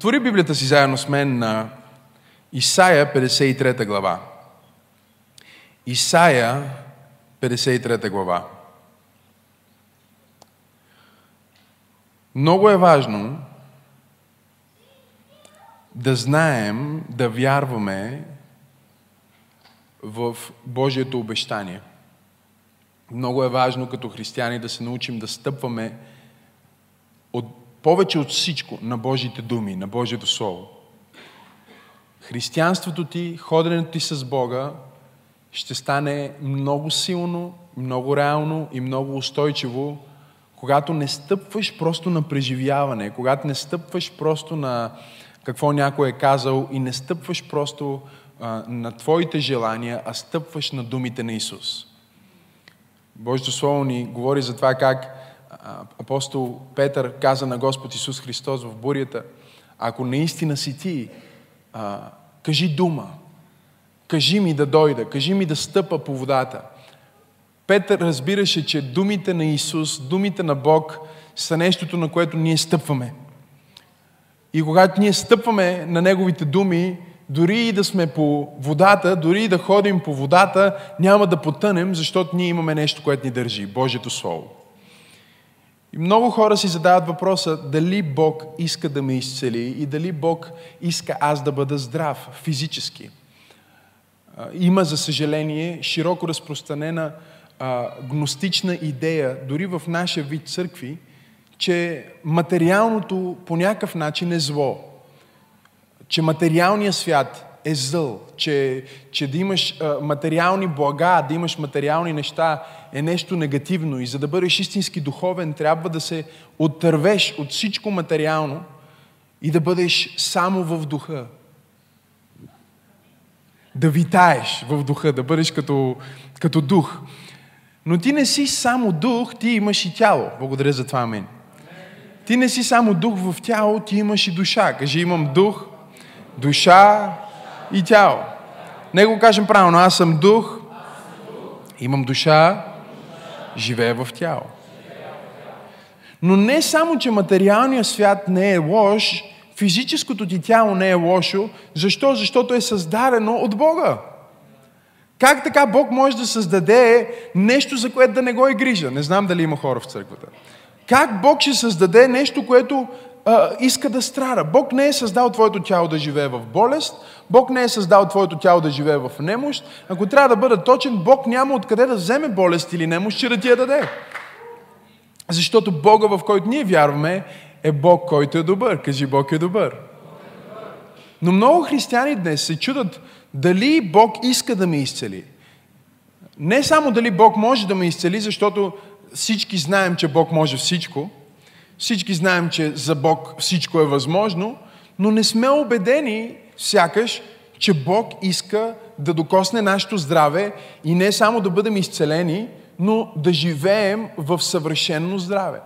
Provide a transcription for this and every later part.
Отвори Библията си заедно с мен на Исаия 53 глава. Исаия 53 глава. Много е важно да знаем, да вярваме в Божието обещание. Много е важно като християни да се научим да стъпваме от, повече от всичко на Божите думи, на Божието Слово. Християнството ти, ходенето ти с Бога ще стане много силно, много реално и много устойчиво, когато не стъпваш просто на преживяване, когато не стъпваш просто на какво някой е казал и не стъпваш просто а, на твоите желания, а стъпваш на думите на Исус. Божието Слово ни говори за това как апостол Петър каза на Господ Исус Христос в бурята, ако наистина си ти, а, кажи дума, кажи ми да дойда, кажи ми да стъпа по водата. Петър разбираше, че думите на Исус, думите на Бог са нещото, на което ние стъпваме. И когато ние стъпваме на Неговите думи, дори и да сме по водата, дори и да ходим по водата, няма да потънем, защото ние имаме нещо, което ни държи Божието Слово. И много хора си задават въпроса дали Бог иска да ме изцели и дали Бог иска аз да бъда здрав физически. Има, за съжаление, широко разпространена гностична идея, дори в нашия вид църкви, че материалното по някакъв начин е зло че материалният свят е зъл, че, че да имаш а, материални блага, да имаш материални неща е нещо негативно и за да бъдеш истински духовен трябва да се оттървеш от всичко материално и да бъдеш само в духа. Да витаеш в духа, да бъдеш като, като дух. Но ти не си само дух, ти имаш и тяло. Благодаря за това, амин. Ти не си само дух в тяло, ти имаш и душа. Кажи, имам дух, душа и тяло. Него кажем правилно, аз съм дух, имам душа, живея в тяло. Но не само, че материалният свят не е лош, физическото ти тяло не е лошо. Защо? Защото е създадено от Бога. Как така Бог може да създаде нещо, за което да не го е грижа? Не знам дали има хора в църквата. Как Бог ще създаде нещо, което а, иска да страда. Бог не е създал твоето тяло да живее в болест, Бог не е създал твоето тяло да живее в немощ. Ако трябва да бъда точен, Бог няма откъде да вземе болест или немощ, че да ти я даде. Защото Бога, в който ние вярваме, е Бог, който е добър. Кажи, Бог е добър. Но много християни днес се чудат дали Бог иска да ме изцели. Не само дали Бог може да ме изцели, защото всички знаем, че Бог може всичко, всички знаем, че за Бог всичко е възможно, но не сме убедени, сякаш, че Бог иска да докосне нашето здраве и не само да бъдем изцелени, но да живеем в съвършено здраве.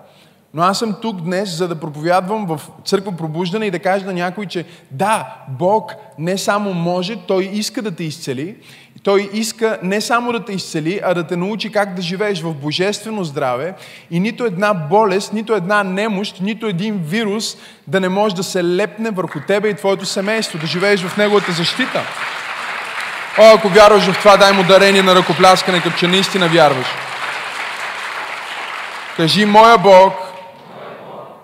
Но аз съм тук днес, за да проповядвам в църква пробуждане и да кажа на някой, че да, Бог не само може, Той иска да те изцели. Той иска не само да те изцели, а да те научи как да живееш в божествено здраве и нито една болест, нито една немощ, нито един вирус да не може да се лепне върху тебе и твоето семейство, да живееш в Неговата защита. О, ако вярваш в това, дай му дарение на ръкопляскане, като че наистина вярваш. Кажи, моя Бог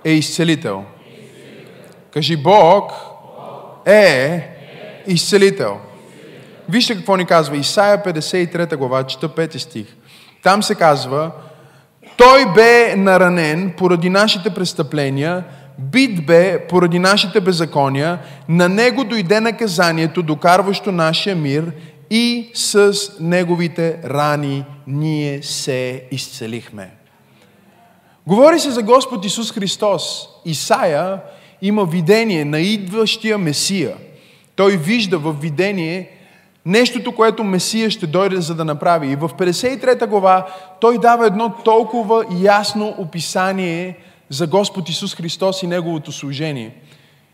е изцелител. Кажи, Бог е изцелител. Вижте какво ни казва Исаия 53 глава, чета 5 стих. Там се казва, Той бе наранен поради нашите престъпления, бит бе поради нашите беззакония, на Него дойде наказанието, докарващо нашия мир и с Неговите рани ние се изцелихме. Говори се за Господ Исус Христос. Исаия има видение на идващия Месия. Той вижда в видение нещото, което Месия ще дойде за да направи. И в 53 глава той дава едно толкова ясно описание за Господ Исус Христос и Неговото служение.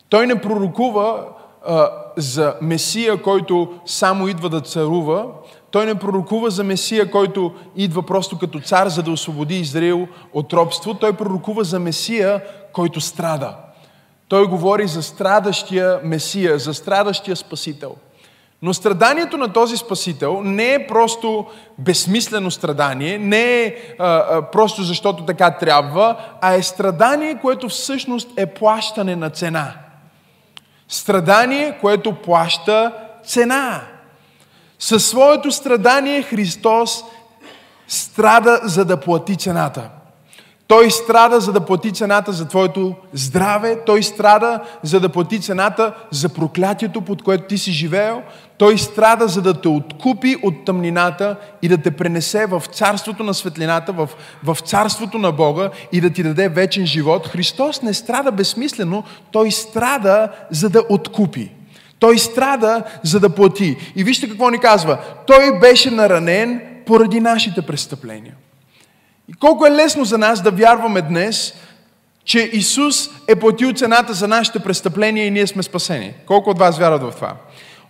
Той не пророкува а, за Месия, който само идва да царува, той не пророкува за Месия, който идва просто като цар, за да освободи Израил от робство. Той пророкува за Месия, който страда. Той говори за страдащия Месия, за страдащия Спасител. Но страданието на този Спасител не е просто безсмислено страдание, не е а, а, просто защото така трябва, а е страдание, което всъщност е плащане на цена. Страдание, което плаща цена. Със своето страдание Христос страда, за да плати цената. Той страда, за да плати цената за твоето здраве. Той страда, за да плати цената за проклятието, под което ти си живеел. Той страда, за да те откупи от тъмнината и да те пренесе в царството на светлината, в, в царството на Бога и да ти даде вечен живот. Христос не страда безсмислено, Той страда, за да откупи. Той страда, за да плати. И вижте какво ни казва. Той беше наранен поради нашите престъпления. И колко е лесно за нас да вярваме днес, че Исус е платил цената за нашите престъпления и ние сме спасени. Колко от вас вярват в това?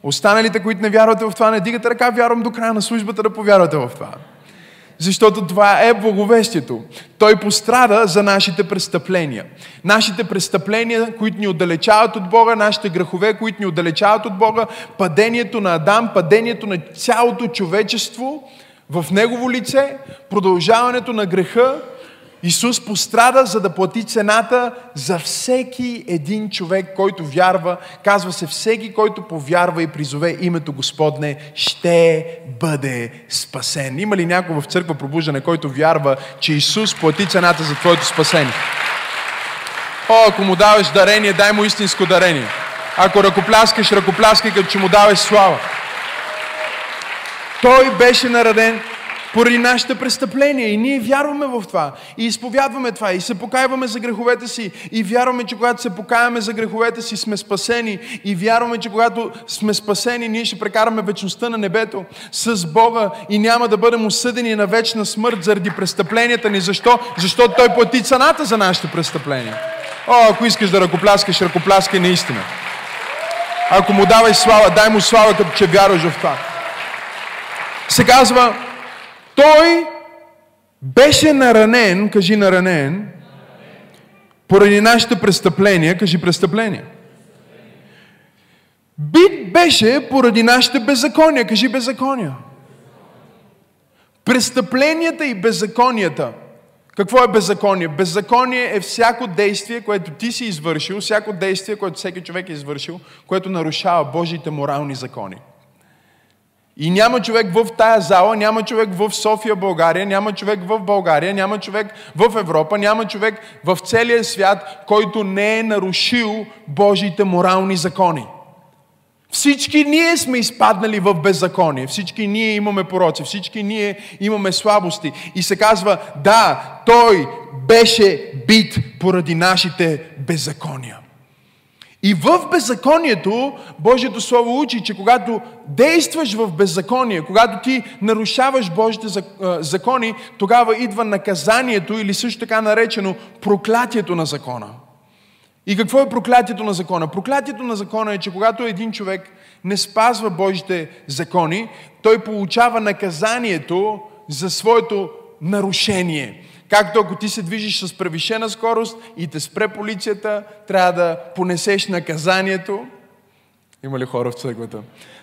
Останалите, които не вярвате в това, не дигате ръка, вярвам до края на службата да повярвате в това. Защото това е благовестието. Той пострада за нашите престъпления. Нашите престъпления, които ни отдалечават от Бога, нашите грехове, които ни отдалечават от Бога, падението на Адам, падението на цялото човечество в Негово лице, продължаването на греха, Исус пострада, за да плати цената за всеки един човек, който вярва. Казва се, всеки, който повярва и призове името Господне, ще бъде спасен. Има ли някой в църква пробуждане, който вярва, че Исус плати цената за твоето спасение? О, ако му даваш дарение, дай му истинско дарение. Ако ръкопляскаш, ръкопляскай, като че му даваш слава. Той беше нареден поради нашите престъпления. И ние вярваме в това. И изповядваме това. И се покаяваме за греховете си. И вярваме, че когато се покаяваме за греховете си, сме спасени. И вярваме, че когато сме спасени, ние ще прекараме вечността на небето с Бога и няма да бъдем осъдени на вечна смърт заради престъпленията ни. Защо? Защото Той плати цената за нашите престъпления. О, ако искаш да ръкопляскаш, ръкопляскай наистина. Ако му давай слава, дай му слава, като че вярваш в това. Се казва, той беше наранен, кажи наранен, поради нашите престъпления, кажи престъпления. Бит беше поради нашите беззакония, кажи беззакония. Престъпленията и беззаконията. Какво е беззаконие? Беззаконие е всяко действие, което ти си извършил, всяко действие, което всеки човек е извършил, което нарушава Божиите морални закони. И няма човек в тая зала, няма човек в София, България, няма човек в България, няма човек в Европа, няма човек в целия свят, който не е нарушил Божиите морални закони. Всички ние сме изпаднали в беззаконие. Всички ние имаме пороци. Всички ние имаме слабости. И се казва, да, той беше бит поради нашите беззакония. И в беззаконието Божието Слово учи, че когато действаш в беззаконие, когато ти нарушаваш Божите закони, тогава идва наказанието или също така наречено проклятието на закона. И какво е проклятието на закона? Проклятието на закона е, че когато един човек не спазва Божите закони, той получава наказанието за своето нарушение. Както ако ти се движиш с превишена скорост и те спре полицията, трябва да понесеш наказанието. Има ли хора в църквата?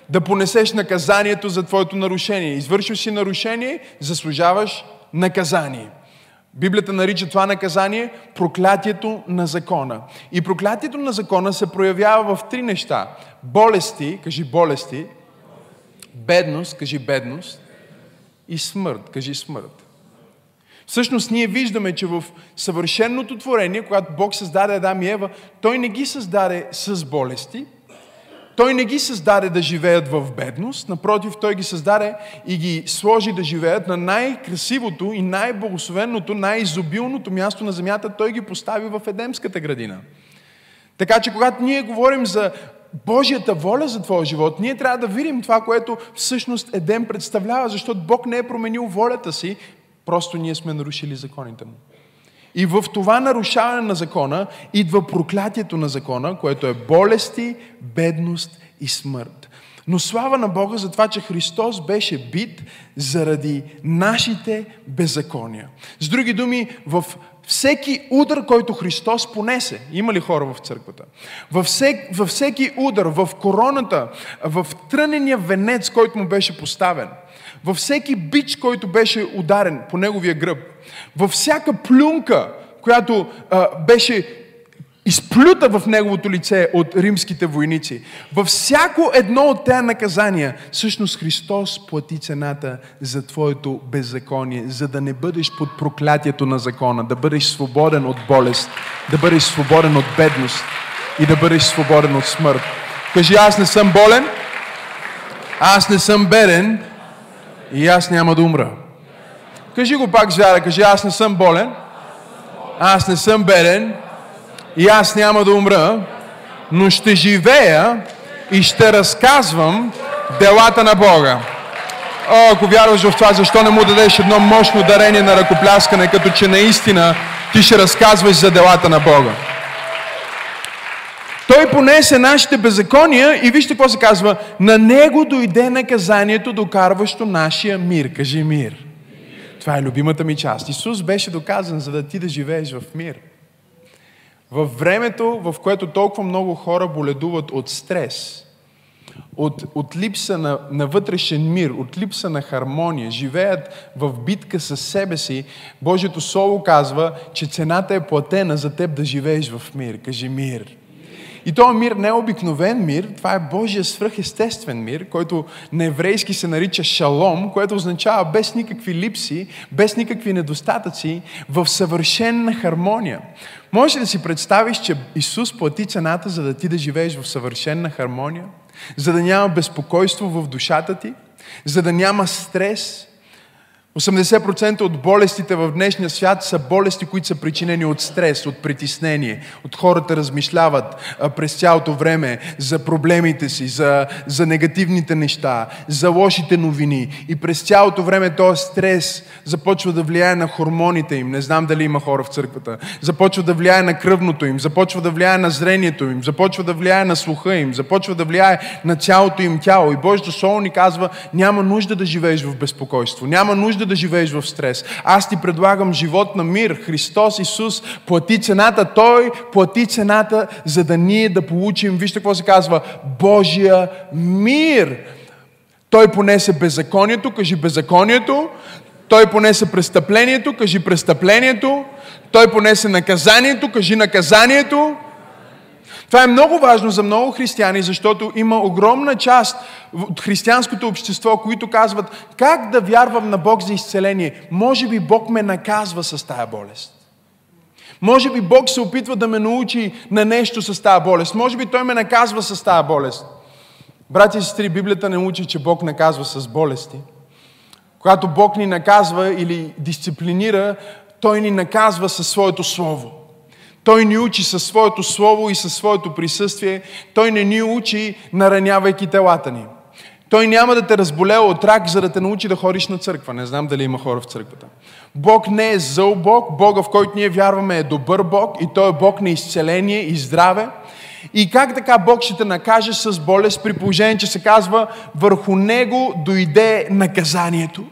Да понесеш наказанието за твоето нарушение. Извършил си нарушение, заслужаваш наказание. Библията нарича това наказание проклятието на закона. И проклятието на закона се проявява в три неща. Болести, кажи болести, бедност, кажи бедност и смърт, кажи смърт. Всъщност ние виждаме, че в съвършенното творение, когато Бог създаде Адам и Ева, Той не ги създаде с болести, Той не ги създаде да живеят в бедност, напротив, Той ги създаде и ги сложи да живеят на най-красивото и най-благословеното, най-изобилното място на земята, Той ги постави в Едемската градина. Така че когато ние говорим за Божията воля за твоя живот, ние трябва да видим това, което всъщност Едем представлява, защото Бог не е променил волята си, Просто ние сме нарушили законите му. И в това нарушаване на закона идва проклятието на закона, което е болести, бедност и смърт. Но слава на Бога за това, че Христос беше бит заради нашите беззакония. С други думи, в всеки удар, който Христос понесе, има ли хора в църквата? Във всеки, във всеки удар, в короната, в трънения венец, който му беше поставен, във всеки бич, който беше ударен по неговия гръб, във всяка плюнка, която а, беше изплюта в неговото лице от римските войници. Във всяко едно от тези наказания, всъщност Христос плати цената за твоето беззаконие, за да не бъдеш под проклятието на закона, да бъдеш свободен от болест, да бъдеш свободен от бедност и да бъдеш свободен от смърт. Кажи, аз не съм болен, аз не съм беден и аз няма да умра. Кажи го пак, Звяра, кажи, аз не съм болен, аз не съм беден и аз няма да умра, но ще живея и ще разказвам делата на Бога. О, ако вярваш в това, защо не му дадеш едно мощно дарение на ръкопляскане, като че наистина ти ще разказваш за делата на Бога. Той понесе нашите беззакония и вижте какво се казва. На него дойде наказанието, докарващо нашия мир. Кажи мир. Това е любимата ми част. Исус беше доказан, за да ти да живееш в мир. В времето, в което толкова много хора боледуват от стрес, от, от липса на, на вътрешен мир, от липса на хармония, живеят в битка с себе си, Божието Слово казва, че цената е платена за теб да живееш в мир. Кажи мир. И този мир не е обикновен мир, това е Божия свръхестествен мир, който на еврейски се нарича шалом, което означава без никакви липси, без никакви недостатъци, в съвършенна хармония. Може да си представиш, че Исус плати цената, за да ти да живееш в съвършенна хармония, за да няма безпокойство в душата ти, за да няма стрес, 80% от болестите в днешния свят са болести, които са причинени от стрес, от притеснение. От хората размишляват а, през цялото време за проблемите си, за, за негативните неща, за лошите новини. И през цялото време този стрес започва да влияе на хормоните им. Не знам дали има хора в църквата. Започва да влияе на кръвното им, започва да влияе на зрението им, започва да влияе на слуха им, започва да влияе на цялото им тяло. И Божието Слово ни казва, няма нужда да живееш в безпокойство, няма нужда нужда да живееш в стрес. Аз ти предлагам живот на мир. Христос Исус плати цената. Той плати цената, за да ние да получим, вижте какво се казва, Божия мир. Той понесе беззаконието, кажи беззаконието. Той понесе престъплението, кажи престъплението. Той понесе наказанието, кажи наказанието. Това е много важно за много християни, защото има огромна част от християнското общество, които казват как да вярвам на Бог за изцеление. Може би Бог ме наказва с тая болест. Може би Бог се опитва да ме научи на нещо с тази болест. Може би Той ме наказва с тази болест. Братя и сестри, Библията не учи, че Бог наказва с болести. Когато Бог ни наказва или дисциплинира, Той ни наказва със своето Слово. Той ни учи със своето слово и със своето присъствие. Той не ни учи, наранявайки телата ни. Той няма да те разболее от рак, за да те научи да ходиш на църква. Не знам дали има хора в църквата. Бог не е зъл Бог. Бога, в който ние вярваме, е добър Бог и Той е Бог на изцеление и здраве. И как така Бог ще те накаже с болест при положение, че се казва върху Него дойде наказанието?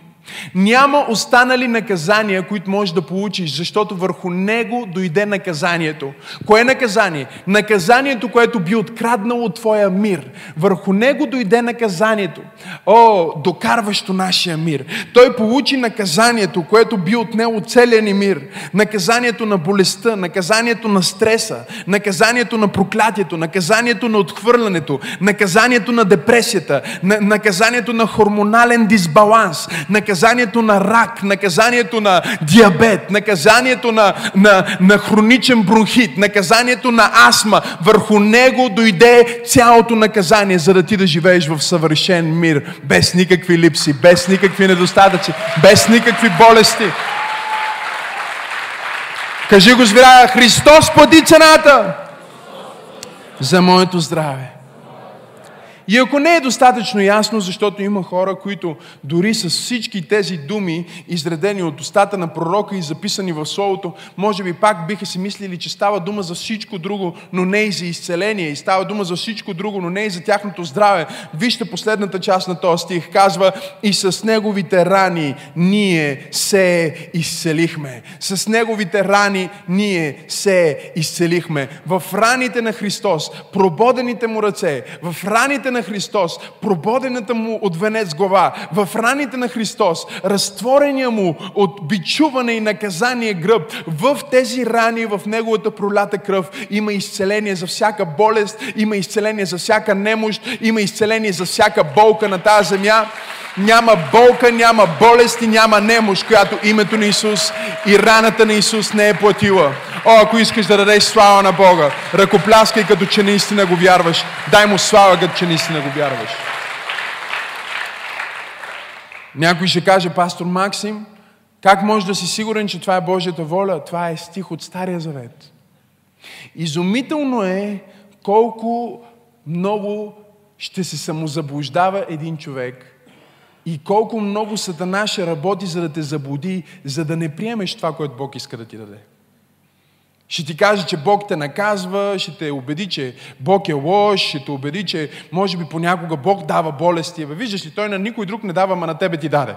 Няма останали наказания, които можеш да получиш, защото върху него дойде наказанието. Кое е наказание? Наказанието, което би откраднало от твоя мир. Върху него дойде наказанието. О, докарващо нашия мир. Той получи наказанието, което би отнело целия ни мир. Наказанието на болестта, наказанието на стреса, наказанието на проклятието, наказанието на отхвърлянето, наказанието на депресията, наказанието на хормонален дисбаланс, наказанието наказанието на рак, наказанието на диабет, наказанието на, на, на хроничен бронхит, наказанието на астма. Върху него дойде цялото наказание, за да ти да живееш в съвършен мир, без никакви липси, без никакви недостатъци, без никакви болести. Кажи го, звирая, Христос плати цената за моето здраве. И ако не е достатъчно ясно, защото има хора, които дори с всички тези думи, изредени от устата на пророка и записани в Словото, може би пак биха си мислили, че става дума за всичко друго, но не и за изцеление. И става дума за всичко друго, но не и за тяхното здраве. Вижте последната част на този стих. Казва, и с неговите рани ние се изцелихме. С неговите рани ние се изцелихме. В раните на Христос, прободените му ръце, в раните на Христос, прободената му от венец глава, в раните на Христос, разтворения му от бичуване и наказание гръб, в тези рани, в неговата пролята кръв, има изцеление за всяка болест, има изцеление за всяка немощ, има изцеление за всяка болка на тази земя. Няма болка, няма болест и няма немощ, която името на Исус и раната на Исус не е платила. О, ако искаш да дадеш слава на Бога, ръкопляскай като че наистина го вярваш. Дай му слава, като че наистина го вярваш. Някой ще каже, пастор Максим, как може да си сигурен, че това е Божията воля? Това е стих от Стария Завет. Изумително е колко много ще се самозаблуждава един човек и колко много Сатана ще работи, за да те заблуди, за да не приемеш това, което Бог иска да ти даде. Ще ти каже, че Бог те наказва, ще те убеди, че Бог е лош, ще те убеди, че може би понякога Бог дава болести. Бе, виждаш ли, Той на никой друг не дава, ма на тебе ти даде.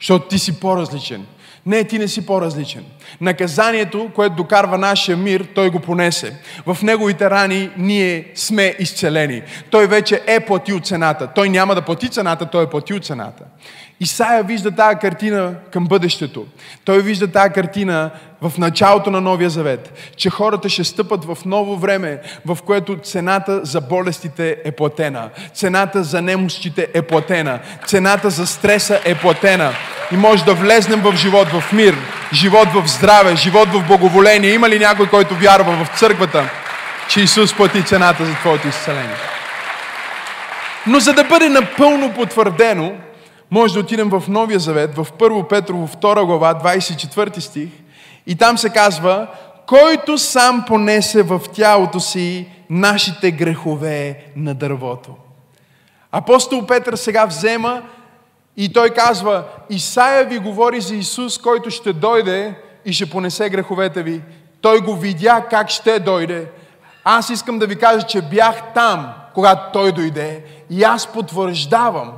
Защото ти си по-различен. Не, ти не си по-различен. Наказанието, което докарва нашия мир, той го понесе. В неговите рани ние сме изцелени. Той вече е платил цената. Той няма да плати цената, той е платил цената. Исаия вижда тази картина към бъдещето. Той вижда тази картина в началото на Новия Завет, че хората ще стъпат в ново време, в което цената за болестите е платена, цената за немощите е платена, цената за стреса е платена. И може да влезнем в живот в мир, живот в здраве, живот в благоволение. Има ли някой, който вярва в църквата, че Исус плати цената за твоето изцеление? Но за да бъде напълно потвърдено, може да отидем в Новия Завет, в 1 Петрово 2 глава, 24 стих, и там се казва, който сам понесе в тялото си нашите грехове на дървото. Апостол Петър сега взема и той казва, Исаия ви говори за Исус, който ще дойде и ще понесе греховете ви. Той го видя как ще дойде. Аз искам да ви кажа, че бях там, когато той дойде и аз потвърждавам,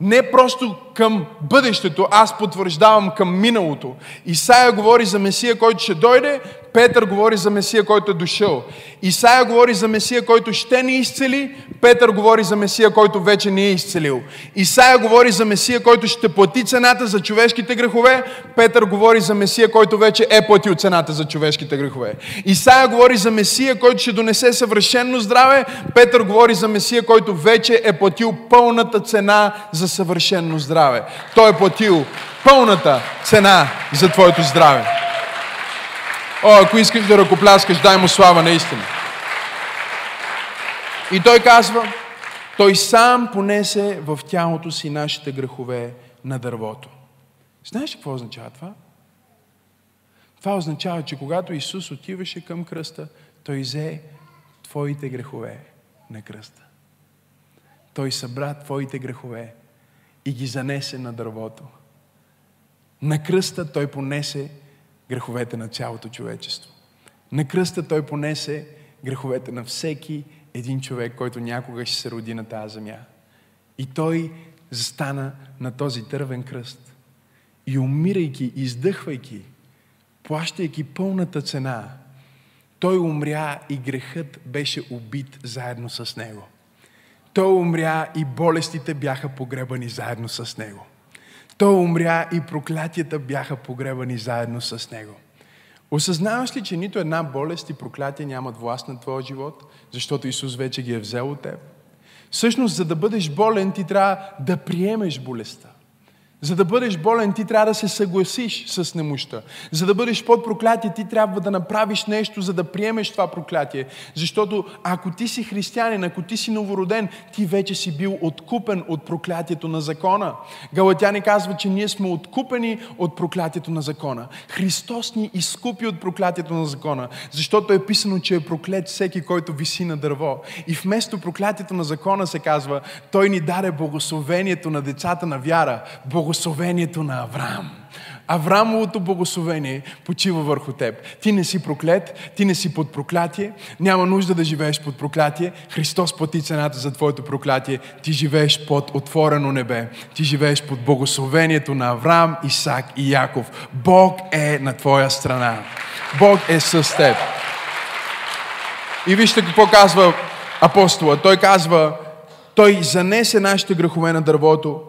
не просто към бъдещето, аз потвърждавам към миналото. Исаия говори за Месия, който ще дойде, Петър говори за Месия, който е дошъл. Исаия говори за Месия, който ще ни изцели, Петър говори за Месия, който вече ни е изцелил. Исаия говори за Месия, който ще плати цената за човешките грехове, Петър говори за Месия, който вече е платил цената за човешките грехове. Исаия говори за Месия, който ще донесе съвършено здраве, Петър говори за Месия, който вече е платил пълната цена за съвършено здраве. Той е платил пълната цена за твоето здраве. О, ако искаш да ръкопляскаш, дай му слава наистина. И той казва, той сам понесе в тялото си нашите грехове на дървото. Знаеш какво означава това? Това означава, че когато Исус отиваше към кръста, Той взе твоите грехове на кръста. Той събра твоите грехове и ги занесе на дървото. На кръста Той понесе греховете на цялото човечество. На кръста той понесе греховете на всеки един човек, който някога ще се роди на тази земя. И той застана на този дървен кръст. И умирайки, издъхвайки, плащайки пълната цена, той умря и грехът беше убит заедно с него. Той умря и болестите бяха погребани заедно с него. Той умря и проклятията бяха погребани заедно с него. Осъзнаваш ли, че нито една болест и проклятие нямат власт на твоя живот, защото Исус вече ги е взел от теб? Всъщност, за да бъдеш болен, ти трябва да приемеш болестта. За да бъдеш болен, ти трябва да се съгласиш с немощта. За да бъдеш под проклятие, ти трябва да направиш нещо, за да приемеш това проклятие. Защото ако ти си християнин, ако ти си новороден, ти вече си бил откупен от проклятието на закона. Галатяни казва, че ние сме откупени от проклятието на закона. Христос ни изкупи от проклятието на закона, защото е писано, че е проклет всеки, който виси на дърво. И вместо проклятието на закона се казва, Той ни даде благословението на децата на вяра благословението на Авраам. Аврамовото благословение почива върху теб. Ти не си проклет, ти не си под проклятие, няма нужда да живееш под проклятие. Христос плати цената за твоето проклятие. Ти живееш под отворено небе. Ти живееш под благословението на Авраам, Исак и Яков. Бог е на твоя страна. Бог е с теб. И вижте какво казва апостола. Той казва, той занесе нашите грехове на дървото,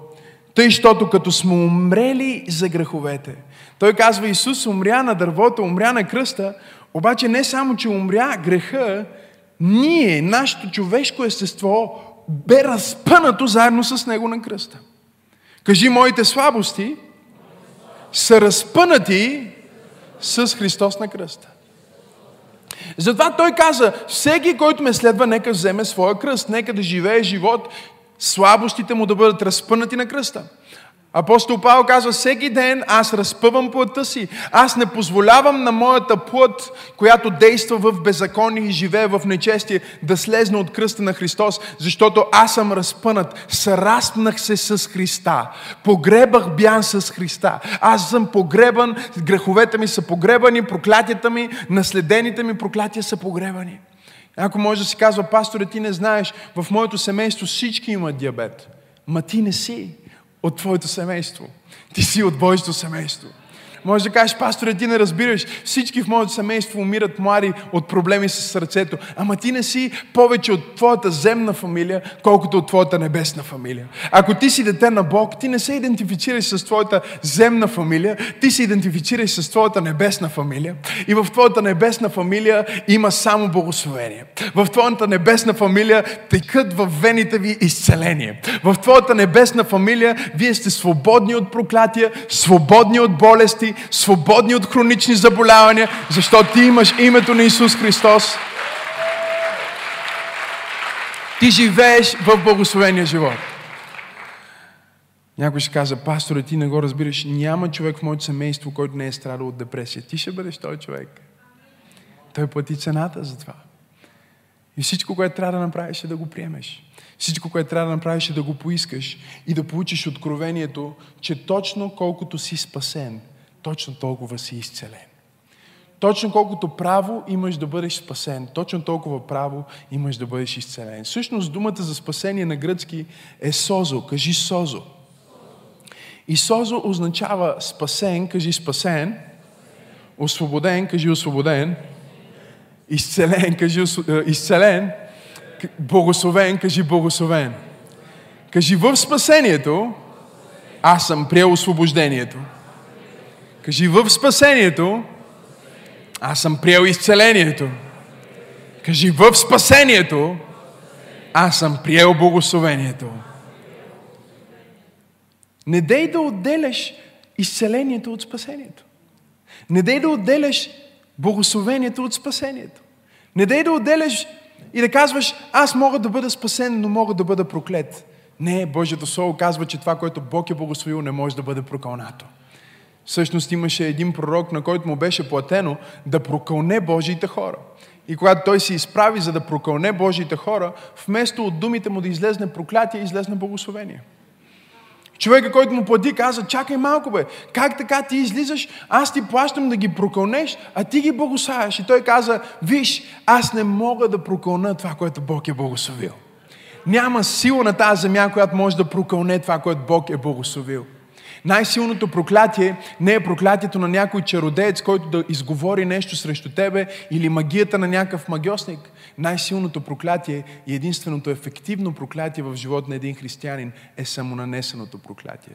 тъй, щото като сме умрели за греховете. Той казва, Исус умря на дървото, умря на кръста, обаче не само, че умря греха, ние, нашето човешко естество, бе разпънато заедно с Него на кръста. Кажи, моите слабости са разпънати с Христос на кръста. Затова той каза, всеки, който ме следва, нека вземе своя кръст, нека да живее живот, слабостите му да бъдат разпънати на кръста. Апостол Павел казва, всеки ден аз разпъвам плътта си. Аз не позволявам на моята плът, която действа в беззаконие и живее в нечестие, да слезне от кръста на Христос, защото аз съм разпънат. Сраснах се с Христа. Погребах бян с Христа. Аз съм погребан, греховете ми са погребани, проклятията ми, наследените ми проклятия са погребани. Ако може да си казва, пасторе, ти не знаеш, в моето семейство всички имат диабет. Ма ти не си от твоето семейство. Ти си от Божието семейство. Може да кажеш, пасторе, ти не разбираш, всички в моето семейство умират млади от проблеми с сърцето. Ама ти не си повече от твоята земна фамилия, колкото от твоята небесна фамилия. Ако ти си дете на Бог, ти не се идентифицираш с твоята земна фамилия, ти се идентифицираш с твоята небесна фамилия. И в твоята небесна фамилия има само благословение. В твоята небесна фамилия текат в вените ви изцеление. В твоята небесна фамилия вие сте свободни от проклятия, свободни от болести, свободни от хронични заболявания, защото ти имаш името на Исус Христос. Ти живееш в благословения живот. Някой ще каза, пасторе, ти не го разбираш. Няма човек в моето семейство, който не е страдал от депресия. Ти ще бъдеш този човек. Той плати цената за това. И всичко, което трябва да направиш е да го приемеш. Всичко, което трябва да направиш е да го поискаш и да получиш откровението, че точно колкото си спасен, точно толкова си изцелен. Точно колкото право имаш да бъдеш спасен, точно толкова право имаш да бъдеш изцелен. Всъщност думата за спасение на гръцки е созо. Кажи созо. И созо означава спасен, кажи спасен, освободен, кажи освободен, изцелен, кажи е, изцелен, благословен, кажи благословен. Кажи в спасението, аз съм приел освобождението. Кажи в спасението, аз съм приел изцелението. Кажи в спасението, аз съм приел благословението. Не дей да отделяш изцелението от спасението. Не дей да отделяш благословението от спасението. Не дей да отделяш и да казваш, аз мога да бъда спасен, но мога да бъда проклет. Не, Божието Слово казва, че това, което Бог е благословил, не може да бъде прокълнато. Всъщност имаше един пророк, на който му беше платено да прокълне Божиите хора. И когато той се изправи за да прокълне Божиите хора, вместо от думите му да излезне проклятие, излезне благословение. Човека, който му плати, каза, чакай малко бе, как така ти излизаш, аз ти плащам да ги прокълнеш, а ти ги благославяш. И той каза, виж, аз не мога да прокълна това, което Бог е благословил. Няма сила на тази земя, която може да прокълне това, което Бог е благословил. Най-силното проклятие не е проклятието на някой чародеец, който да изговори нещо срещу тебе или магията на някакъв магиосник. Най-силното проклятие и единственото ефективно проклятие в живота на един християнин е самонанесеното проклятие.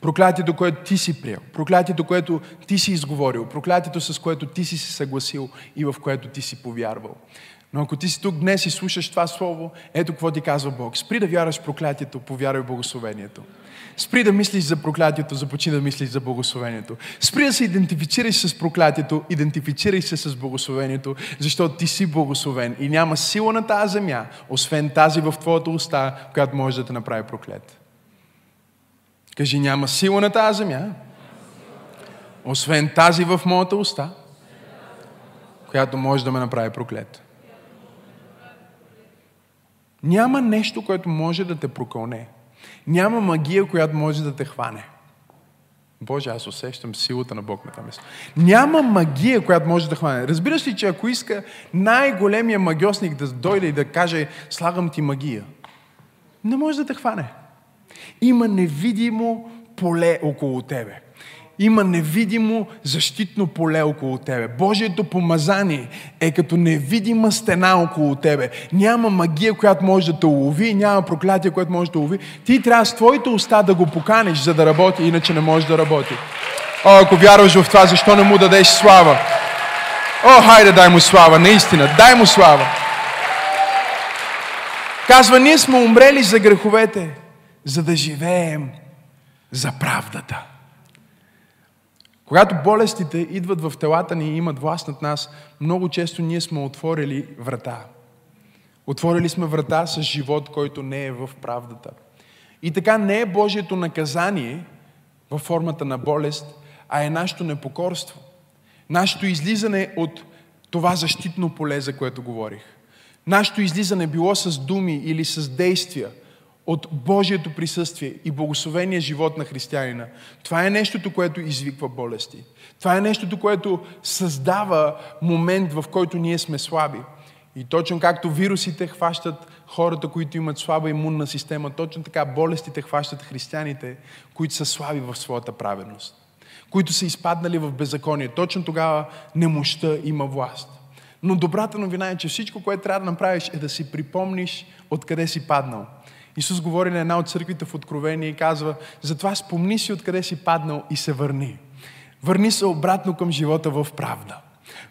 Проклятието, което ти си приел, проклятието, което ти си изговорил, проклятието, с което ти си се съгласил и в което ти си повярвал. Но ако ти си тук днес и слушаш това слово, ето какво ти казва Бог. Спри да вярваш проклятието, повярвай благословението. Спри да мислиш за проклятието, започни да мислиш за благословението. Спри да се идентифицираш с проклятието, идентифицирай се с благословението, защото ти си благословен и няма сила на тази земя, освен тази в твоята уста, която може да те направи проклет. Кажи, няма сила на тази земя, освен тази в моята уста, която може да ме направи проклет. Няма нещо, което може да те прокълне. Няма магия, която може да те хване. Боже, аз усещам силата на Бог на това место. Няма магия, която може да хване. Разбираш ли, че ако иска най-големия магиосник да дойде и да каже, слагам ти магия, не може да те хване. Има невидимо поле около тебе има невидимо защитно поле около тебе. Божието помазание е като невидима стена около тебе. Няма магия, която може да те улови, няма проклятие, което може да улови. Ти трябва с твоите уста да го поканиш, за да работи, иначе не може да работи. О, ако вярваш в това, защо не му дадеш слава? О, хайде дай му слава, наистина, дай му слава. Казва, ние сме умрели за греховете, за да живеем за правдата. Когато болестите идват в телата ни и имат власт над нас, много често ние сме отворили врата. Отворили сме врата с живот, който не е в правдата. И така не е Божието наказание във формата на болест, а е нашето непокорство. Нашето излизане от това защитно поле, за което говорих. Нашето излизане било с думи или с действия – от Божието присъствие и благословения живот на християнина. Това е нещото, което извиква болести. Това е нещото, което създава момент, в който ние сме слаби. И точно както вирусите хващат хората, които имат слаба имунна система, точно така болестите хващат християните, които са слаби в своята праведност. Които са изпаднали в беззаконие. Точно тогава немощта има власт. Но добрата новина е, че всичко, което трябва да направиш е да си припомниш откъде си паднал. Исус говори на една от църквите в Откровение и казва, затова спомни си откъде си паднал и се върни. Върни се обратно към живота в правда.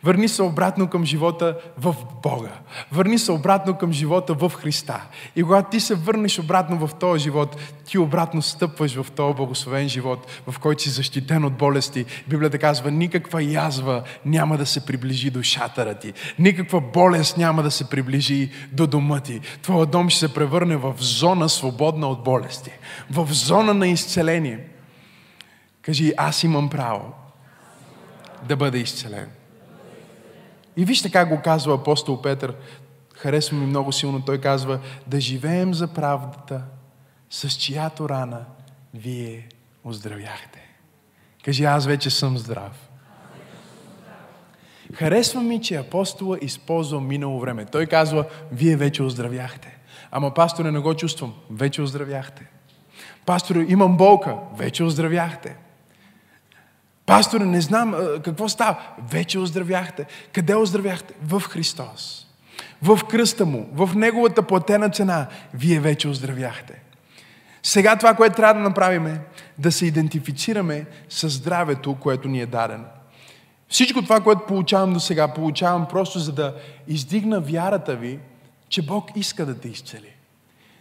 Върни се обратно към живота в Бога. Върни се обратно към живота в Христа. И когато ти се върнеш обратно в този живот, ти обратно стъпваш в този благословен живот, в който си защитен от болести. Библията казва, никаква язва няма да се приближи до шатъра ти. Никаква болест няма да се приближи до дома ти. Твоя дом ще се превърне в зона свободна от болести. В зона на изцеление. Кажи, аз имам право да бъда изцелен. И вижте как го казва апостол Петър. Харесва ми много силно. Той казва, да живеем за правдата, с чиято рана вие оздравяхте. Кажи, аз вече съм здрав. Харесва ми, че апостола използва минало време. Той казва, вие вече оздравяхте. Ама пасторе не го чувствам. Вече оздравяхте. Пасторе, имам болка. Вече оздравяхте. Пасторе, не знам какво става. Вече оздравяхте. Къде оздравяхте? В Христос. В кръста му, в неговата платена цена, вие вече оздравяхте. Сега това, което трябва да направим е да се идентифицираме с здравето, което ни е дадено. Всичко това, което получавам до сега, получавам просто за да издигна вярата ви, че Бог иска да те изцели.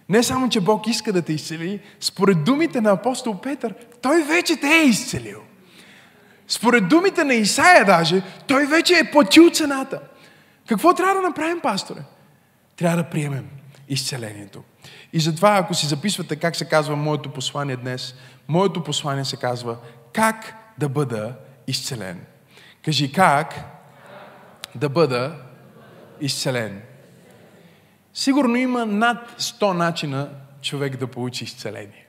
Не само, че Бог иска да те изцели, според думите на апостол Петър, Той вече те е изцелил. Според думите на Исаия даже, той вече е платил цената. Какво трябва да направим, пасторе? Трябва да приемем изцелението. И затова, ако си записвате как се казва моето послание днес, моето послание се казва как да бъда изцелен. Кажи как да бъда изцелен. Сигурно има над 100 начина човек да получи изцеление.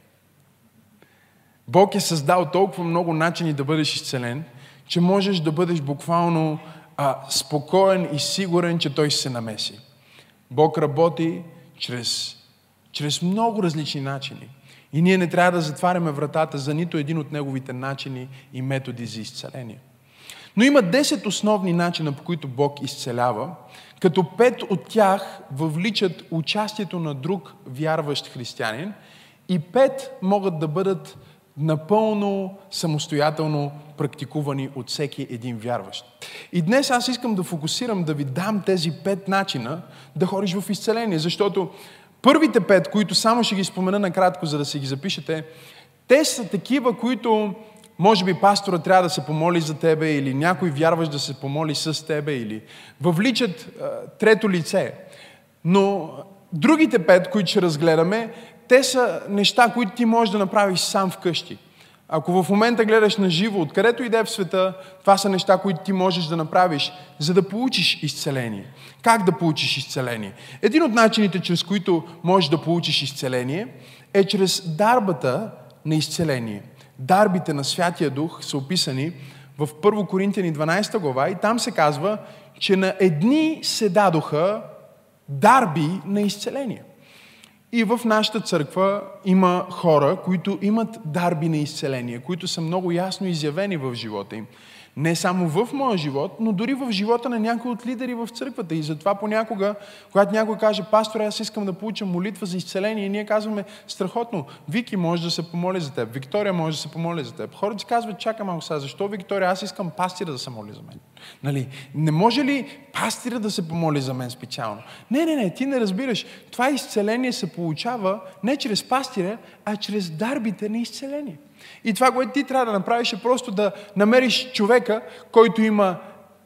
Бог е създал толкова много начини да бъдеш изцелен, че можеш да бъдеш буквално а, спокоен и сигурен, че Той се намеси. Бог работи чрез, чрез много различни начини. И ние не трябва да затваряме вратата за нито един от Неговите начини и методи за изцеление. Но има 10 основни начина, по които Бог изцелява, като пет от тях въвличат участието на друг вярващ християнин и пет могат да бъдат напълно самостоятелно практикувани от всеки един вярващ. И днес аз искам да фокусирам, да ви дам тези пет начина да ходиш в изцеление, защото първите пет, които само ще ги спомена накратко, за да си ги запишете, те са такива, които може би пастора трябва да се помоли за тебе или някой вярваш да се помоли с тебе или въвличат а, трето лице. Но другите пет, които ще разгледаме, те са неща, които ти можеш да направиш сам вкъщи. Ако в момента гледаш на живо, откъдето иде в света, това са неща, които ти можеш да направиш, за да получиш изцеление. Как да получиш изцеление? Един от начините, чрез които можеш да получиш изцеление, е чрез дарбата на изцеление. Дарбите на Святия Дух са описани в 1 Коринтияни 12 глава и там се казва, че на едни се дадоха дарби на изцеление. И в нашата църква има хора, които имат дарби на изцеление, които са много ясно изявени в живота им. Не само в моя живот, но дори в живота на някои от лидери в църквата. И затова понякога, когато някой каже, пастор, аз искам да получа молитва за изцеление, и ние казваме, страхотно, Вики може да се помоли за теб, Виктория може да се помоли за теб. Хората си казват, чакай малко сега, защо Виктория, аз искам пастира да се моли за мен. Нали? Не може ли пастира да се помоли за мен специално? Не, не, не, ти не разбираш. Това изцеление се получава не чрез пастира, а чрез дарбите на изцеление. И това, което ти трябва да направиш е просто да намериш човека, който има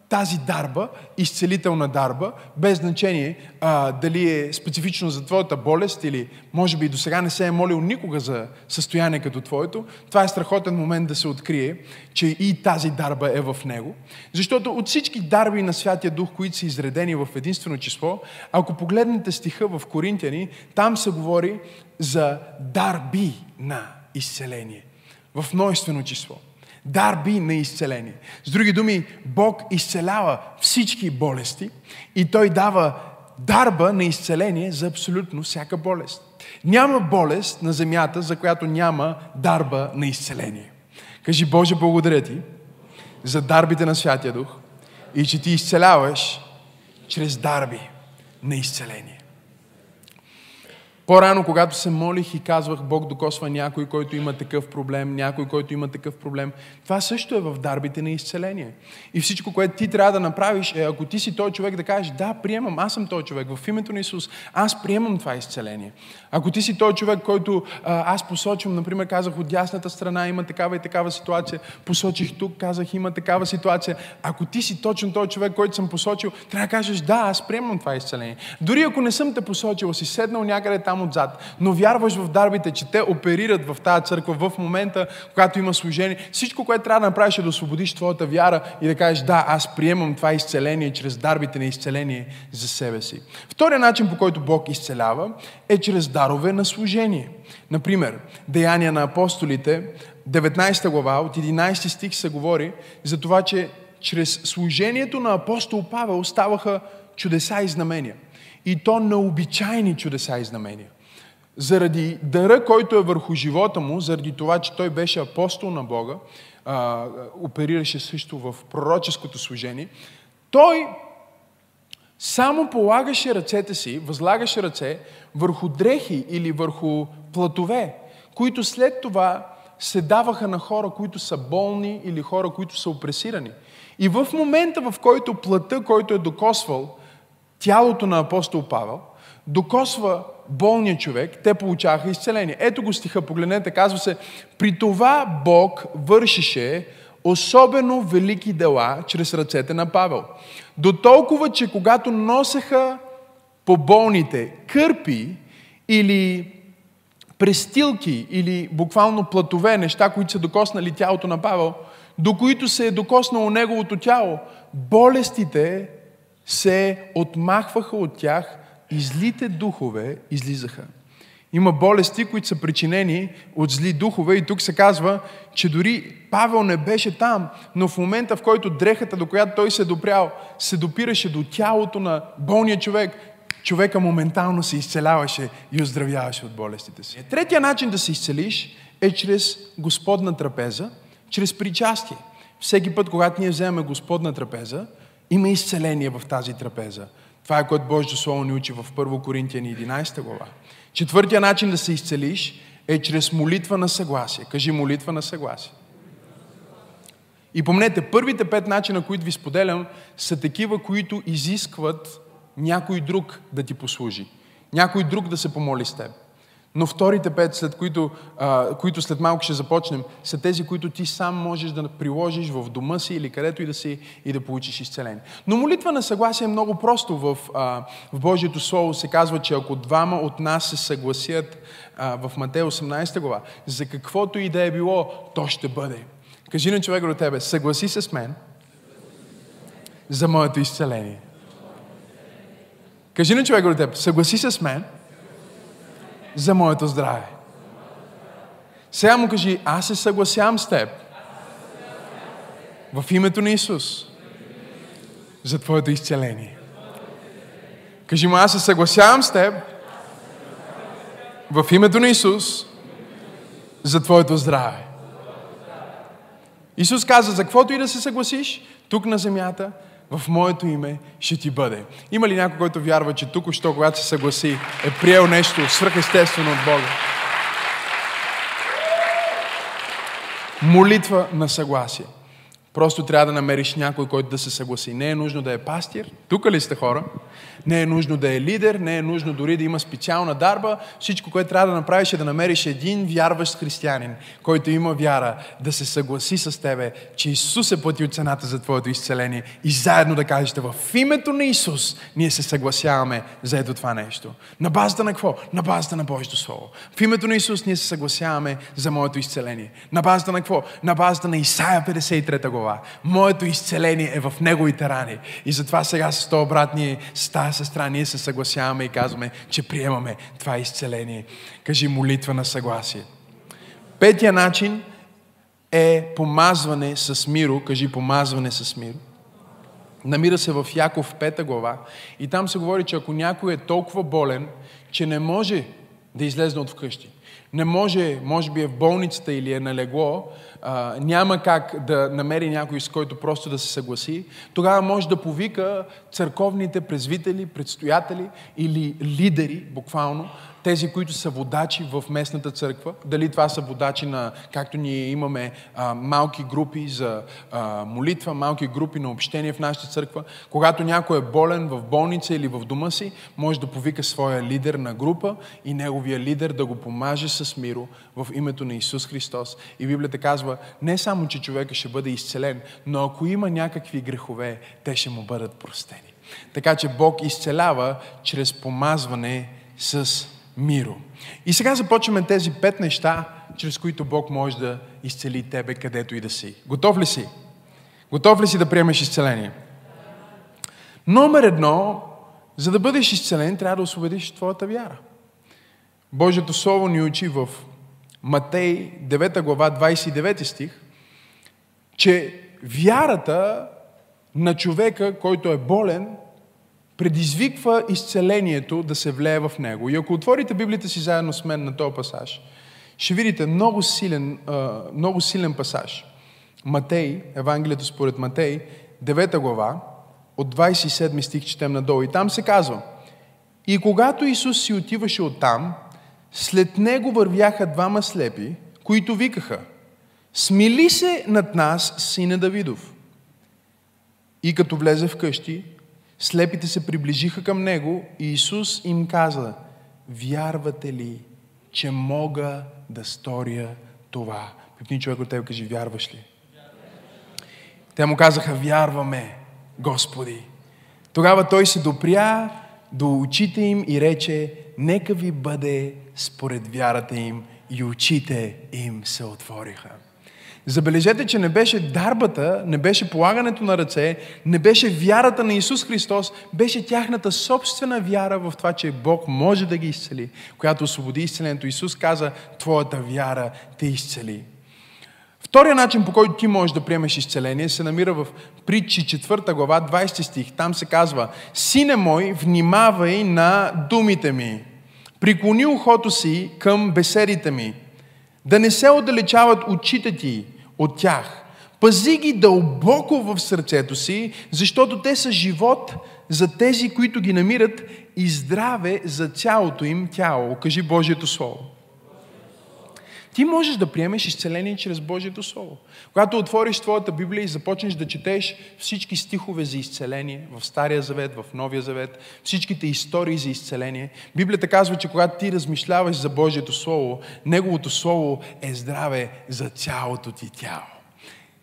тази дарба, изцелителна дарба, без значение а, дали е специфично за твоята болест или може би до сега не се е молил никога за състояние като твоето, това е страхотен момент да се открие, че и тази дарба е в него. Защото от всички дарби на Святия Дух, които са изредени в единствено число, ако погледнете стиха в Коринтияни, там се говори за дарби на изцеление в множествено число. Дарби на изцеление. С други думи, Бог изцелява всички болести и Той дава дарба на изцеление за абсолютно всяка болест. Няма болест на земята, за която няма дарба на изцеление. Кажи, Боже, благодаря ти за дарбите на Святия Дух и че ти изцеляваш чрез дарби на изцеление. По-рано, когато се молих и казвах, Бог докосва някой, който има такъв проблем, някой, който има такъв проблем, това също е в дарбите на изцеление. И всичко, което ти трябва да направиш е, ако ти си той човек, да кажеш, да, приемам, аз съм той човек, в името на Исус, аз приемам това изцеление. Ако ти си той човек, който а, аз посочвам, например, казах от дясната страна има такава и такава ситуация, посочих тук, казах има такава ситуация. Ако ти си точно той човек, който съм посочил, трябва да кажеш, да, аз приемам това изцеление. Дори ако не съм те посочил, си седнал някъде там отзад, но вярваш в дарбите, че те оперират в тази църква в момента, когато има служение, всичко, което трябва да направиш е да освободиш твоята вяра и да кажеш, да, аз приемам това изцеление чрез дарбите на изцеление за себе си. Втория начин, по който Бог изцелява, е чрез дарове на служение. Например, Деяния на апостолите, 19 глава, от 11 стих се говори за това, че чрез служението на апостол Павел ставаха чудеса и знамения. И то необичайни чудеса и знамения. Заради дъра, който е върху живота му, заради това, че той беше апостол на Бога, а, оперираше също в пророческото служение, той само полагаше ръцете си, възлагаше ръце върху дрехи или върху платове, които след това се даваха на хора, които са болни или хора, които са опресирани. И в момента, в който плътта, който е докосвал тялото на апостол Павел, докосва болния човек, те получаваха изцеление. Ето го стиха, погледнете, казва се, при това Бог вършеше особено велики дела чрез ръцете на Павел. До толкова, че когато носеха по болните кърпи или престилки или буквално платове, неща, които са докоснали тялото на Павел, до които се е докоснало неговото тяло, болестите се отмахваха от тях и злите духове излизаха. Има болести, които са причинени от зли духове и тук се казва, че дори Павел не беше там, но в момента, в който дрехата, до която той се е допрял, се допираше до тялото на болния човек, човека моментално се изцеляваше и оздравяваше от болестите си. Третия начин да се изцелиш е чрез Господна трапеза, чрез причастие. Всеки път, когато ние вземем Господна трапеза, има изцеление в тази трапеза. Това е което Божието Слово ни учи в 1 Коринтияни 11 глава. Четвъртия начин да се изцелиш е чрез молитва на съгласие. Кажи молитва на съгласие. И помнете, първите пет начина, които ви споделям, са такива, които изискват някой друг да ти послужи. Някой друг да се помоли с теб. Но вторите пет, след които, а, които след малко ще започнем, са тези, които ти сам можеш да приложиш в дома си или където и да си и да получиш изцеление. Но молитва на съгласие е много просто. В, а, в Божието Слово се казва, че ако двама от нас се съгласят а, в Матея 18 глава, за каквото и да е било, то ще бъде. Кажи на човека до тебе, съгласи се с мен за моето изцеление. Кажи на човека до теб, съгласи се с мен за моето здраве. Сега му кажи, аз се съгласявам с теб в името на Исус за твоето изцеление. Кажи му, аз се съгласявам с теб в името на Исус за твоето здраве. Исус каза, за каквото и да се съгласиш, тук на земята, в моето име ще ти бъде. Има ли някой, който вярва, че тук, що когато се съгласи, е приел нещо свръхестествено от Бога? Молитва на съгласие. Просто трябва да намериш някой, който да се съгласи. Не е нужно да е пастир. Тук ли сте хора? Не е нужно да е лидер, не е нужно дори да има специална дарба. Всичко, което трябва да направиш е да намериш един вярващ християнин, който има вяра, да се съгласи с тебе, че Исус е платил цената за твоето изцеление и заедно да кажете в името на Исус ние се съгласяваме за ето това нещо. На базата на какво? На базата на Божието Слово. В името на Исус ние се съгласяваме за моето изцеление. На базата на какво? На базата на Исаия 53 глава. Моето изцеление е в Неговите рани. И затова сега с този брат ние, с тази сестра, ние се съгласяваме и казваме, че приемаме това изцеление. Кажи молитва на съгласие. Петия начин е помазване с миро. Кажи помазване с миро. Намира се в Яков 5 глава и там се говори, че ако някой е толкова болен, че не може да излезе от вкъщи, не може, може би е в болницата или е на легло, а, няма как да намери някой, с който просто да се съгласи, тогава може да повика църковните презвители, предстоятели или лидери, буквално, тези, които са водачи в местната църква, дали това са водачи на, както ние имаме а, малки групи за а, молитва, малки групи на общение в нашата църква, когато някой е болен в болница или в дома си, може да повика своя лидер на група и неговия лидер да го помаже с миро в името на Исус Христос. И Библията казва, не само, че човека ще бъде изцелен, но ако има някакви грехове, те ще му бъдат простени. Така че Бог изцелява чрез помазване с миро. И сега започваме тези пет неща, чрез които Бог може да изцели тебе където и да си. Готов ли си? Готов ли си да приемеш изцеление? Номер едно, за да бъдеш изцелен, трябва да освободиш твоята вяра. Божието Слово ни учи в Матей 9 глава 29 стих, че вярата на човека, който е болен, предизвиква изцелението да се влее в него. И ако отворите Библията си заедно с мен на този пасаж, ще видите много силен, много силен пасаж. Матей, Евангелието според Матей, 9 глава, от 27 стих четем надолу. И там се казва, и когато Исус си отиваше оттам, след него вървяха двама слепи, които викаха, смили се над нас, сина Давидов. И като влезе в къщи, Слепите се приближиха към него и Исус им каза, вярвате ли, че мога да сторя това? Пипни човек от теб, кажи, вярваш ли? Те му казаха, вярваме, Господи. Тогава той се допря до очите им и рече, нека ви бъде според вярата им и очите им се отвориха. Забележете, че не беше дарбата, не беше полагането на ръце, не беше вярата на Исус Христос, беше тяхната собствена вяра в това, че Бог може да ги изцели, която освободи изцелението. Исус каза, твоята вяра те изцели. Втория начин, по който ти можеш да приемеш изцеление, се намира в притчи 4 глава, 20 стих. Там се казва, Сине мой, внимавай на думите ми. Приклони ухото си към беседите ми. Да не се отдалечават очите ти от тях. Пази ги дълбоко в сърцето си, защото те са живот за тези, които ги намират и здраве за цялото им тяло. Кажи Божието Слово. Ти можеш да приемеш изцеление чрез Божието Слово. Когато отвориш твоята Библия и започнеш да четеш всички стихове за изцеление в Стария Завет, в Новия Завет, всичките истории за изцеление, Библията казва, че когато ти размишляваш за Божието Слово, Неговото Слово е здраве за цялото ти тяло.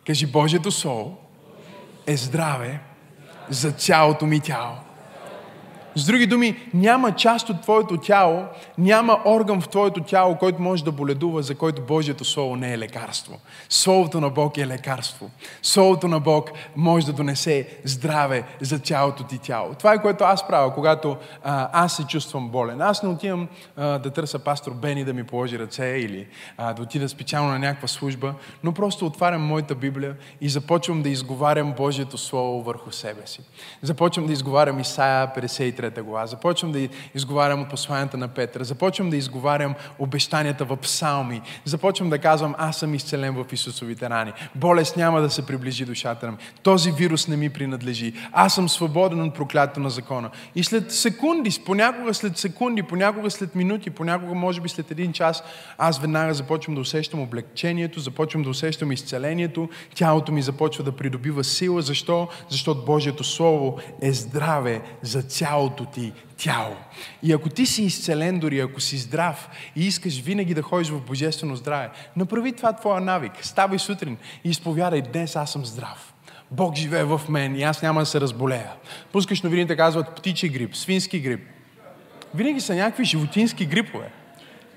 Кажи, Божието Слово е здраве за цялото ми тяло. С други думи, няма част от твоето тяло, няма орган в твоето тяло, който може да боледува, за който Божието Слово не е лекарство. Словото на Бог е лекарство. Словото на Бог може да донесе здраве за цялото ти тяло. Това е което аз правя, когато а, аз се чувствам болен. Аз не отивам а, да търся пастор Бени да ми положи ръце или а, да отида специално на някаква служба, но просто отварям моята Библия и започвам да изговарям Божието Слово върху себе си. Започвам да изговарям Исаия 53 23 глава. Започвам да изговарям от посланията на Петър. Започвам да изговарям обещанията в псалми. Започвам да казвам, аз съм изцелен в Исусовите рани. Болест няма да се приближи душата ми. Този вирус не ми принадлежи. Аз съм свободен от проклятието на закона. И след секунди, понякога след секунди, понякога след минути, понякога може би след един час, аз веднага започвам да усещам облегчението, започвам да усещам изцелението, тялото ми започва да придобива сила. Защо? Защото Божието Слово е здраве за цялото цялото ти тяло. И ако ти си изцелен, дори ако си здрав и искаш винаги да ходиш в божествено здраве, направи това твоя навик. Ставай сутрин и изповядай, днес аз съм здрав. Бог живее в мен и аз няма да се разболея. Пускаш новините, казват птичи грип, свински грип. Винаги са някакви животински грипове.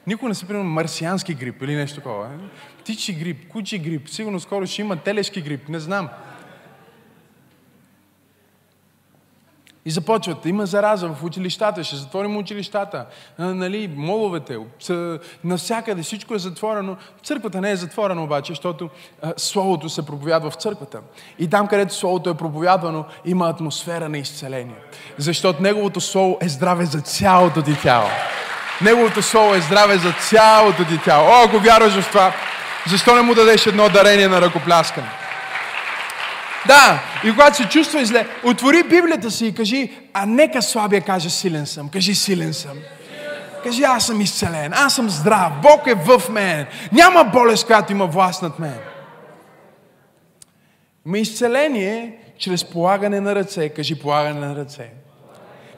Никой не се приема марсиански грип или нещо такова. Е? Птичи грип, кучи грип, сигурно скоро ще има телешки грип, не знам. И започват, има зараза в училищата, ще затворим училищата, нали, моловете, навсякъде всичко е затворено. Църквата не е затворена обаче, защото а, Словото се проповядва в църквата. И там, където Словото е проповядвано, има атмосфера на изцеление. Защото Неговото Слово е здраве за цялото ти тяло. Неговото Слово е здраве за цялото ти тяло. О, ако вярваш в това, защо не му дадеш едно дарение на ръкопляскане? Да, и когато се чувства зле, отвори Библията си и кажи, а нека слабия каже силен съм. Кажи силен съм. Кажи, аз съм изцелен, аз съм здрав, Бог е в мен. Няма болест, която има власт над мен. Има изцеление чрез полагане на ръце. Кажи полагане на ръце.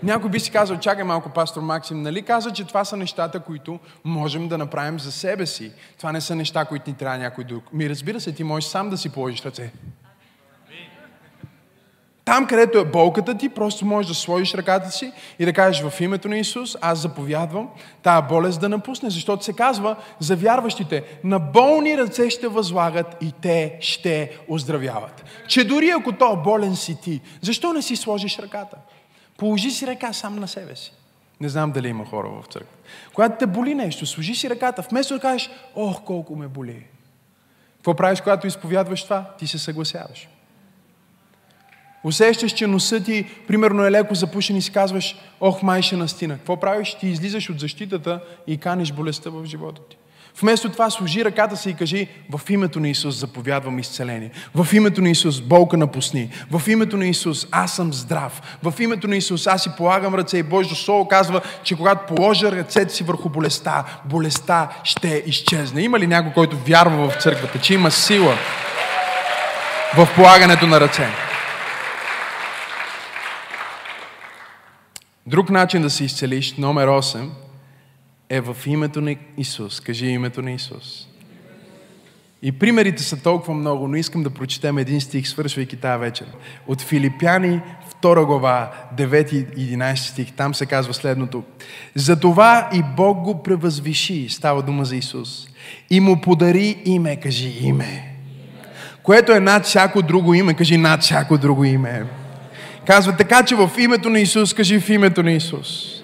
Някой би си казал, чакай малко, пастор Максим, нали каза, че това са нещата, които можем да направим за себе си. Това не са неща, които ни трябва някой друг. Ми разбира се, ти можеш сам да си положиш ръце. Там, където е болката ти, просто можеш да сложиш ръката си и да кажеш в името на Исус, аз заповядвам тази болест да напусне, защото се казва за вярващите, на болни ръце ще възлагат и те ще оздравяват. Че дори ако то болен си ти, защо не си сложиш ръката? Положи си ръка сам на себе си. Не знам дали има хора в църква. Когато те боли нещо, сложи си ръката, вместо да кажеш, ох, колко ме боли. Какво правиш, когато изповядваш това? Ти се съгласяваш. Усещаш, че носът ти, примерно, е леко запушен и си казваш, ох, май ще настина. Какво правиш? Ти излизаш от защитата и каниш болестта в живота ти. Вместо това служи ръката си и кажи, в името на Исус заповядвам изцеление. В името на Исус болка напусни. В името на Исус аз съм здрав. В името на Исус аз си полагам ръце и Божието Слово казва, че когато положа ръцете си върху болестта, болестта ще изчезне. Има ли някой, който вярва в църквата, че има сила в полагането на ръце? Друг начин да се изцелиш, номер 8, е в името на Исус. Кажи името на Исус. И примерите са толкова много, но искам да прочетем един стих, свършвайки тази вечер. От Филипяни, 2 глава, 9 и 11 стих. Там се казва следното. Затова и Бог го превъзвиши, става дума за Исус, и му подари име, кажи име, което е над всяко друго име, кажи над всяко друго име Казва така, че в името на Исус, кажи в името на Исус.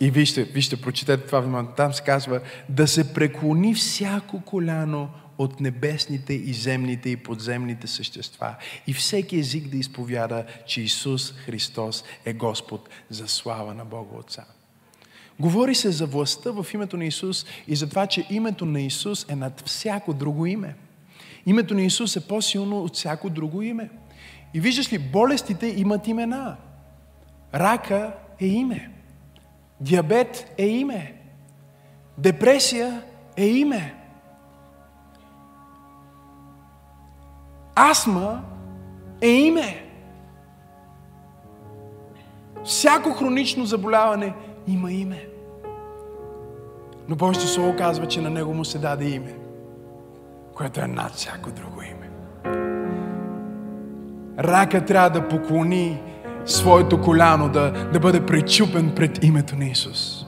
И вижте, вижте, прочетете това внимание. Там се казва да се преклони всяко коляно от небесните и земните и подземните същества. И всеки език да изповяда, че Исус Христос е Господ за слава на Бога Отца. Говори се за властта в името на Исус и за това, че името на Исус е над всяко друго име. Името на Исус е по-силно от всяко друго име. И виждаш ли, болестите имат имена. Рака е име. Диабет е име. Депресия е име. Астма е име. Всяко хронично заболяване има име. Но Божието Слово казва, че на него му се даде име, което е над всяко друго име. Рака трябва да поклони своето коляно, да, да бъде пречупен пред името на Исус.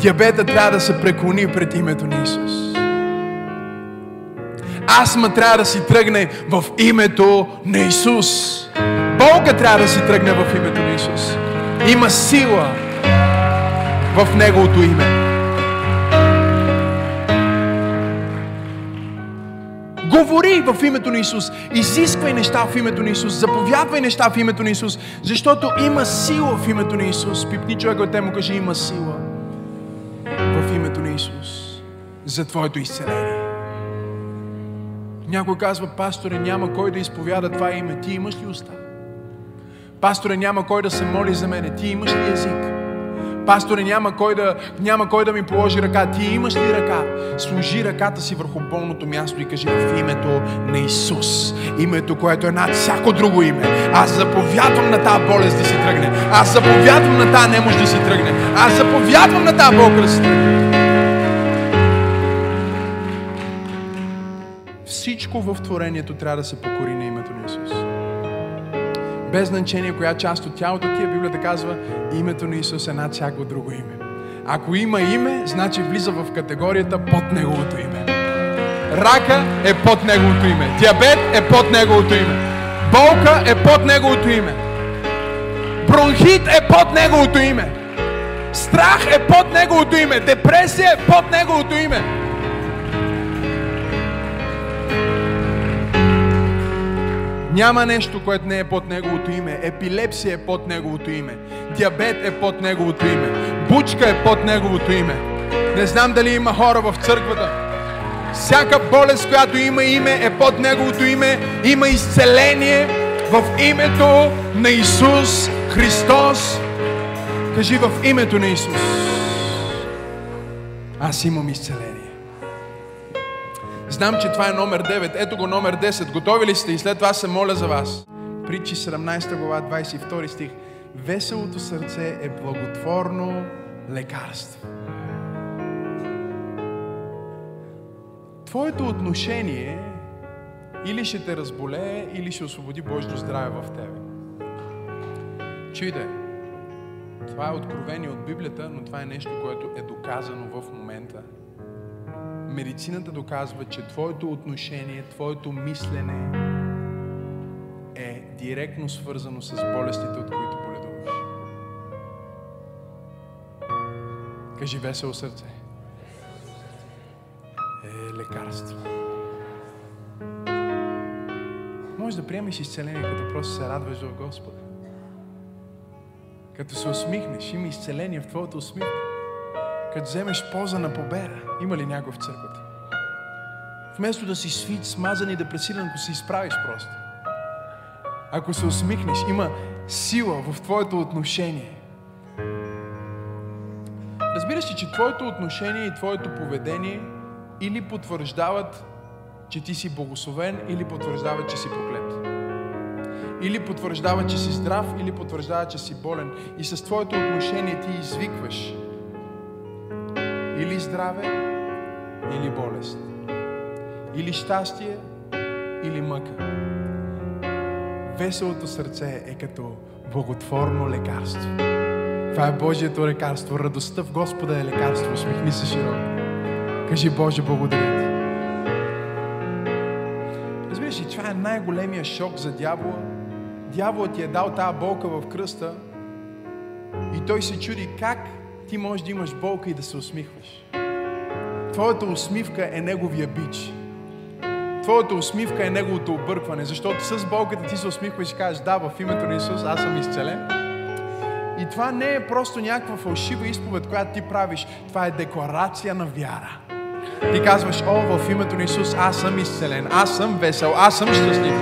Диабета трябва да се преклони пред името на Исус. Астма трябва да си тръгне в името на Исус. Болка трябва да си тръгне в името на Исус. Има сила в Неговото име. Говори в името на Исус. Изисквай неща в името на Исус. Заповядвай неща в името на Исус. Защото има сила в името на Исус. Пипни човек от те му каже, има сила в името на Исус за твоето изцеление. Някой казва, пасторе, няма кой да изповяда това име. Ти имаш ли уста? Пасторе, няма кой да се моли за мене. Ти имаш ли език? Пасторе, няма кой, да, няма кой да ми положи ръка. Ти имаш ли ръка? Сложи ръката си върху болното място и кажи в името на Исус. Името, което е над всяко друго име. Аз заповядвам на тази болест да си тръгне. Аз заповядвам на тази немощ да си тръгне. Аз заповядвам на тази болка да си тръгне. Всичко в творението трябва да се покори на името. Без значение коя част от тялото ти е, Библията казва, името на Исус е над всяко друго име. Ако има име, значи влиза в категорията под Неговото име. Рака е под Неговото име. Диабет е под Неговото име. Болка е под Неговото име. Бронхит е под Неговото име. Страх е под Неговото име. Депресия е под Неговото име. Няма нещо, което не е под Неговото име. Епилепсия е под Неговото име. Диабет е под Неговото име. Бучка е под Неговото име. Не знам дали има хора в църквата. Всяка болест, която има име, е под Неговото име. Има изцеление в името на Исус Христос. Кажи в името на Исус. Аз имам изцеление. Знам, че това е номер 9. Ето го номер 10. Готови ли сте? И след това се моля за вас. Притчи 17 глава, 22 стих. Веселото сърце е благотворно лекарство. Твоето отношение или ще те разболее, или ще освободи Божието здраве в тебе. Чуйте, това е откровение от Библията, но това е нещо, което е доказано в момента медицината доказва, че твоето отношение, твоето мислене е директно свързано с болестите, от които боледуваш. Кажи весело сърце. Е лекарство. Може да приемеш изцеление, като просто се радваш в Господа. Като се усмихнеш, има изцеление в твоето усмивка като вземеш поза на победа. Има ли някой в църквата? Вместо да си свит, смазан и депресиран, ако се изправиш просто. Ако се усмихнеш, има сила в твоето отношение. Разбира се, че твоето отношение и твоето поведение или потвърждават, че ти си благословен, или потвърждават, че си проклет. Или потвърждават, че си здрав, или потвърждават, че си болен. И с твоето отношение ти извикваш или здраве, или болест. Или щастие, или мъка. Веселото сърце е като благотворно лекарство. Това е Божието лекарство. Радостта в Господа е лекарство. Усмихни се широко. Кажи Боже, благодаря ти. Разбираш ли, това е най-големия шок за дявола. Дяволът ти е дал тази болка в кръста и той се чуди как ти можеш да имаш болка и да се усмихваш. Твоята усмивка е неговия бич. Твоята усмивка е неговото объркване, защото с болката ти се усмихваш и кажеш, да, в името на Исус аз съм изцелен. И това не е просто някаква фалшива изповед, която ти правиш. Това е декларация на вяра. Ти казваш, о, в името на Исус аз съм изцелен, аз съм весел, аз съм щастлив.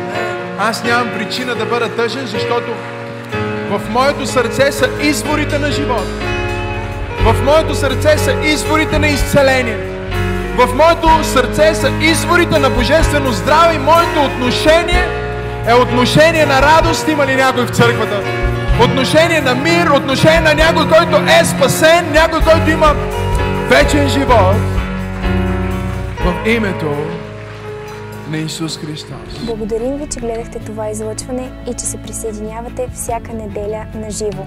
Аз нямам причина да бъда тъжен, защото в моето сърце са изворите на живота. В моето сърце са изворите на изцеление. В моето сърце са изворите на божествено здраве и моето отношение е отношение на радост. Има ли някой в църквата? Отношение на мир, отношение на някой, който е спасен, някой, който има вечен живот в името на Исус Христос. Благодарим ви, че гледахте това излъчване и че се присъединявате всяка неделя на живо.